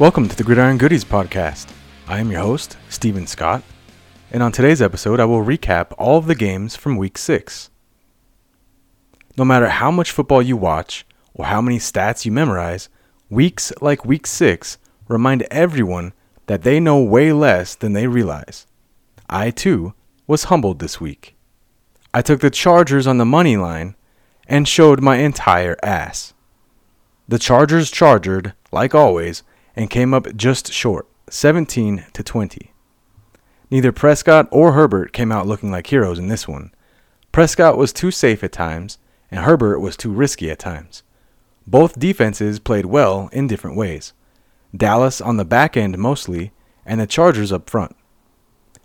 Welcome to the Gridiron Goodies podcast. I am your host, Steven Scott, and on today's episode, I will recap all of the games from week 6. No matter how much football you watch or how many stats you memorize, weeks like week 6 remind everyone that they know way less than they realize. I, too, was humbled this week. I took the Chargers on the money line and showed my entire ass. The Chargers chargered, like always, and came up just short, 17 to 20. Neither Prescott or Herbert came out looking like heroes in this one. Prescott was too safe at times, and Herbert was too risky at times. Both defenses played well in different ways. Dallas on the back end mostly, and the Chargers up front.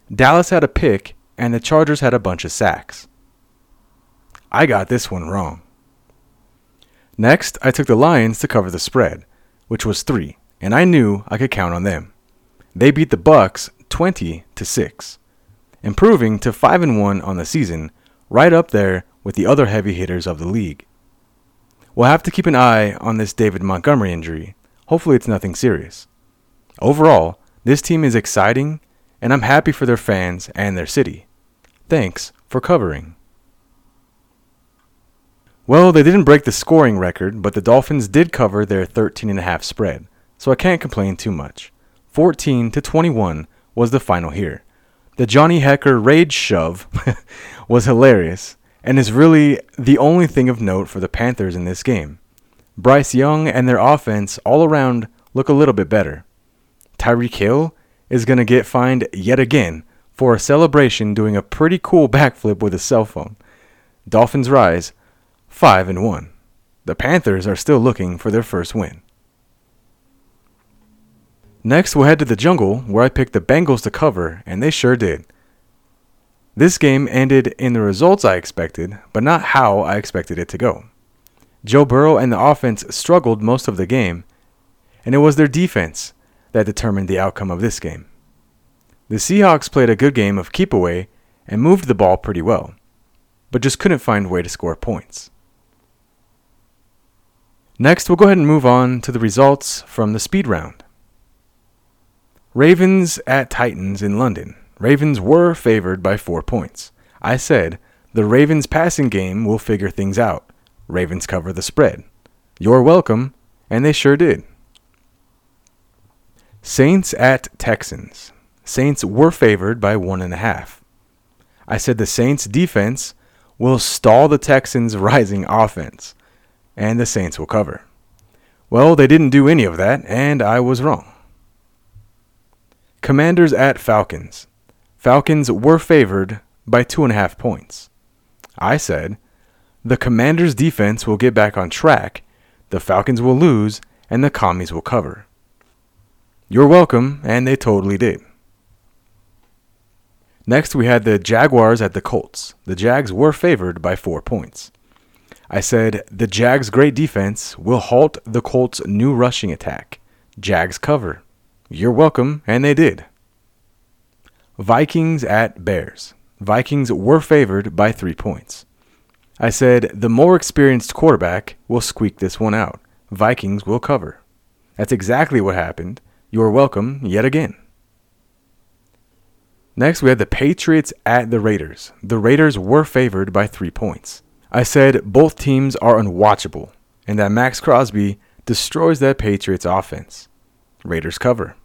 Dallas had a pick, and the Chargers had a bunch of sacks. I got this one wrong. Next, I took the Lions to cover the spread, which was 3 and I knew I could count on them. They beat the Bucks 20 to 6, improving to 5 and 1 on the season, right up there with the other heavy hitters of the league. We'll have to keep an eye on this David Montgomery injury. Hopefully it's nothing serious. Overall, this team is exciting and I'm happy for their fans and their city. Thanks for covering. Well, they didn't break the scoring record, but the Dolphins did cover their 13 and a half spread so I can't complain too much. 14 to 21 was the final here. The Johnny Hekker rage shove was hilarious and is really the only thing of note for the Panthers in this game. Bryce Young and their offense all around look a little bit better. Tyreek Hill is going to get fined yet again for a celebration doing a pretty cool backflip with a cell phone. Dolphins rise 5 and 1. The Panthers are still looking for their first win. Next, we'll head to the jungle, where I picked the Bengals to cover, and they sure did. This game ended in the results I expected, but not how I expected it to go. Joe Burrow and the offense struggled most of the game, and it was their defense that determined the outcome of this game. The Seahawks played a good game of keep away and moved the ball pretty well, but just couldn't find a way to score points. Next, we'll go ahead and move on to the results from the speed round. Ravens at Titans in London. Ravens were favored by four points. I said, the Ravens passing game will figure things out. Ravens cover the spread. You're welcome, and they sure did. Saints at Texans. Saints were favored by one and a half. I said the Saints defense will stall the Texans' rising offense, and the Saints will cover. Well, they didn't do any of that, and I was wrong. Commanders at Falcons. Falcons were favored by two and a half points. I said, the Commanders' defense will get back on track, the Falcons will lose, and the Commies will cover. You're welcome, and they totally did. Next, we had the Jaguars at the Colts. The Jags were favored by four points. I said, the Jags' great defense will halt the Colts' new rushing attack. Jags cover. You're welcome, and they did. Vikings at Bears. Vikings were favored by three points. I said the more experienced quarterback will squeak this one out. Vikings will cover. That's exactly what happened. You are welcome yet again. Next, we had the Patriots at the Raiders. The Raiders were favored by three points. I said both teams are unwatchable and that Maxx Crosby destroys that Patriots offense. Raiders cover.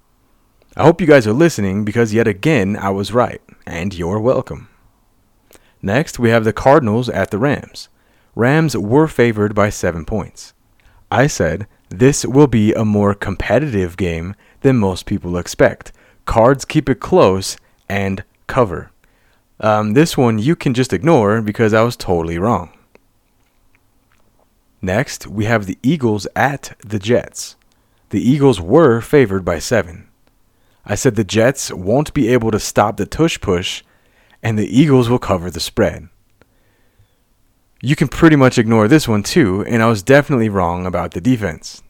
I hope you guys are listening because yet again I was right, and you're welcome. Next, we have the Cardinals at the Rams. Rams were favored by 7 points. I said this will be a more competitive game than most people expect. Cards keep it close and cover. Um, this one you can just ignore because I was totally wrong. Next, we have the Eagles at the Jets the Eagles were favored by seven. I said the Jets won't be able to stop the tush push, and the Eagles will cover the spread. You can pretty much ignore this one too, and I was definitely wrong about the defense.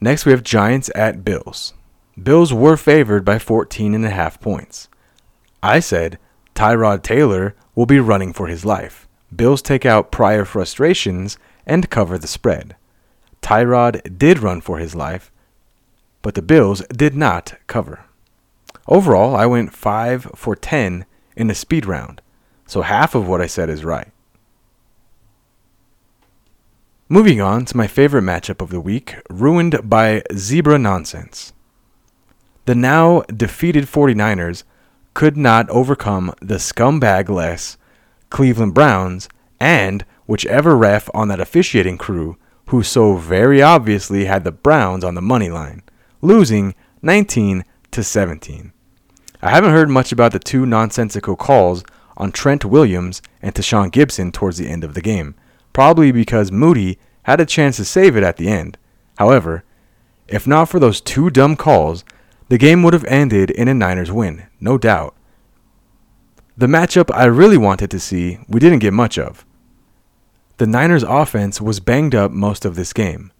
Next, we have Giants at Bills. Bills were favored by 14 and a half points. I said Tyrod Taylor will be running for his life. Bills take out prior frustrations and cover the spread. Tyrod did run for his life, but the Bills did not cover. Overall, I went 5 for 10 in the speed round, so half of what I said is right. Moving on to my favorite matchup of the week, ruined by zebra nonsense. The now defeated 49ers could not overcome the scumbag less Cleveland Browns and whichever ref on that officiating crew who so very obviously had the Browns on the money line, losing 19 to 17. I haven't heard much about the two nonsensical calls on Trent Williams and Tashaun Gipson towards the end of the game, probably because Moody had a chance to save it at the end. However, if not for those two dumb calls, the game would have ended in a Niners win, no doubt. The matchup I really wanted to see, we didn't get much of. The Niners offense was banged up most of this game.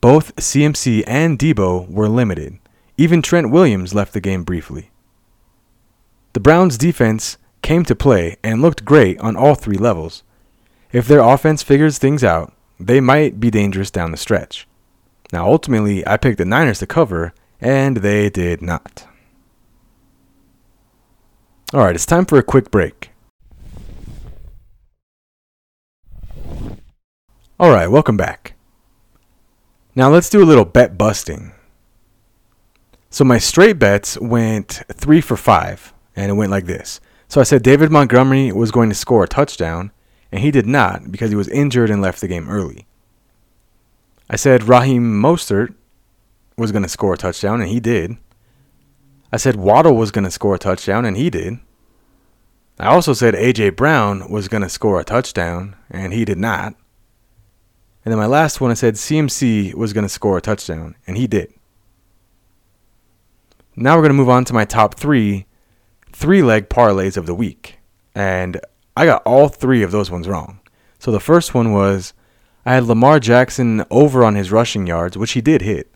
Both CMC and Deebo were limited. Even Trent Williams left the game briefly. The Browns defense came to play and looked great on all three levels. If their offense figures things out, they might be dangerous down the stretch. Now, ultimately, I picked the Niners to cover, and they did not. All right, it's time for a quick break. All right, welcome back. Now let's do a little bet busting. So my straight bets went three for five, and it went like this. So I said David Montgomery was going to score a touchdown, and he did not because he was injured and left the game early. I said Raheem Mostert was going to score a touchdown, and he did. I said Waddle was going to score a touchdown, and he did. I also said A.J. Brown was going to score a touchdown, and he did not. And then my last one, I said CMC was going to score a touchdown, and he did. Now we're going to move on to my top three three leg parlays of the week. And I got all three of those ones wrong. So the first one was I had Lamar Jackson over on his rushing yards, which he did hit.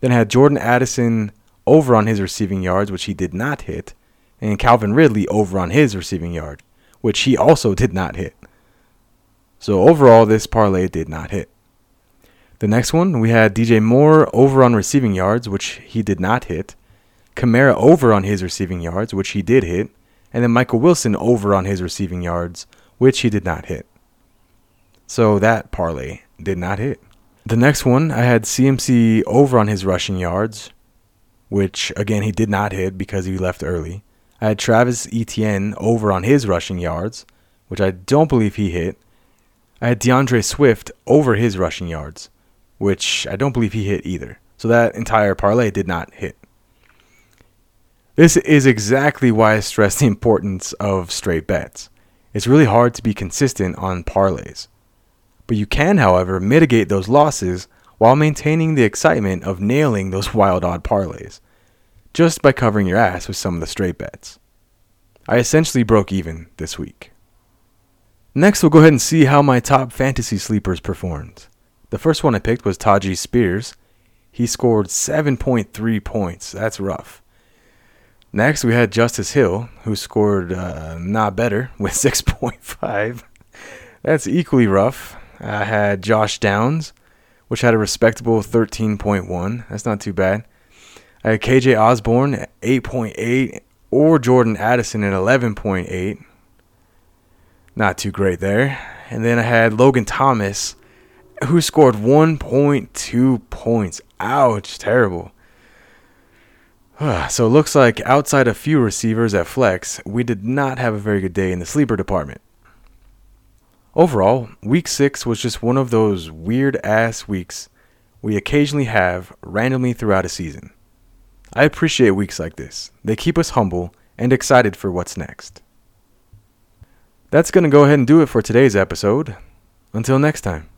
Then I had Jordan Addison over on his receiving yards, which he did not hit, and Calvin Ridley over on his receiving yard, which he also did not hit. So overall, this parlay did not hit. The next one, we had DJ Moore over on receiving yards, which he did not hit. Kamara over on his receiving yards, which he did hit. And then Michael Wilson over on his receiving yards, which he did not hit. So that parlay did not hit. The next one, I had CMC over on his rushing yards, which again he did not hit because he left early. I had Travis Etienne over on his rushing yards, which I don't believe he hit. I had D'Andre Swift over his rushing yards, which I don't believe he hit either. So that entire parlay did not hit. This is exactly why I stress the importance of straight bets. It's really hard to be consistent on parlays. But you can, however, mitigate those losses while maintaining the excitement of nailing those wild odd parlays, just by covering your ass with some of the straight bets. I essentially broke even this week. Next, we'll go ahead and see how my top fantasy sleepers performed. The first one I picked was Tyjae Spears. He scored 7.3 points. That's rough. Next, we had Justice Hill, who scored uh, not better with 6.5. That's equally rough. I had Josh Downs, which had a respectable 13.1. That's not too bad. I had KJ Osborn at 8.8 or Jordan Addison at 11.8. Not too great there. And then I had Logan Thomas, who scored 1.2 points. Ouch, terrible. So it looks like outside a few receivers at flex, we did not have a very good day in the sleeper department. Overall, week 6 was just one of those weird ass weeks we occasionally have randomly throughout a season. I appreciate weeks like this. They keep us humble and excited for what's next. That's going to go ahead and do it for today's episode. Until next time.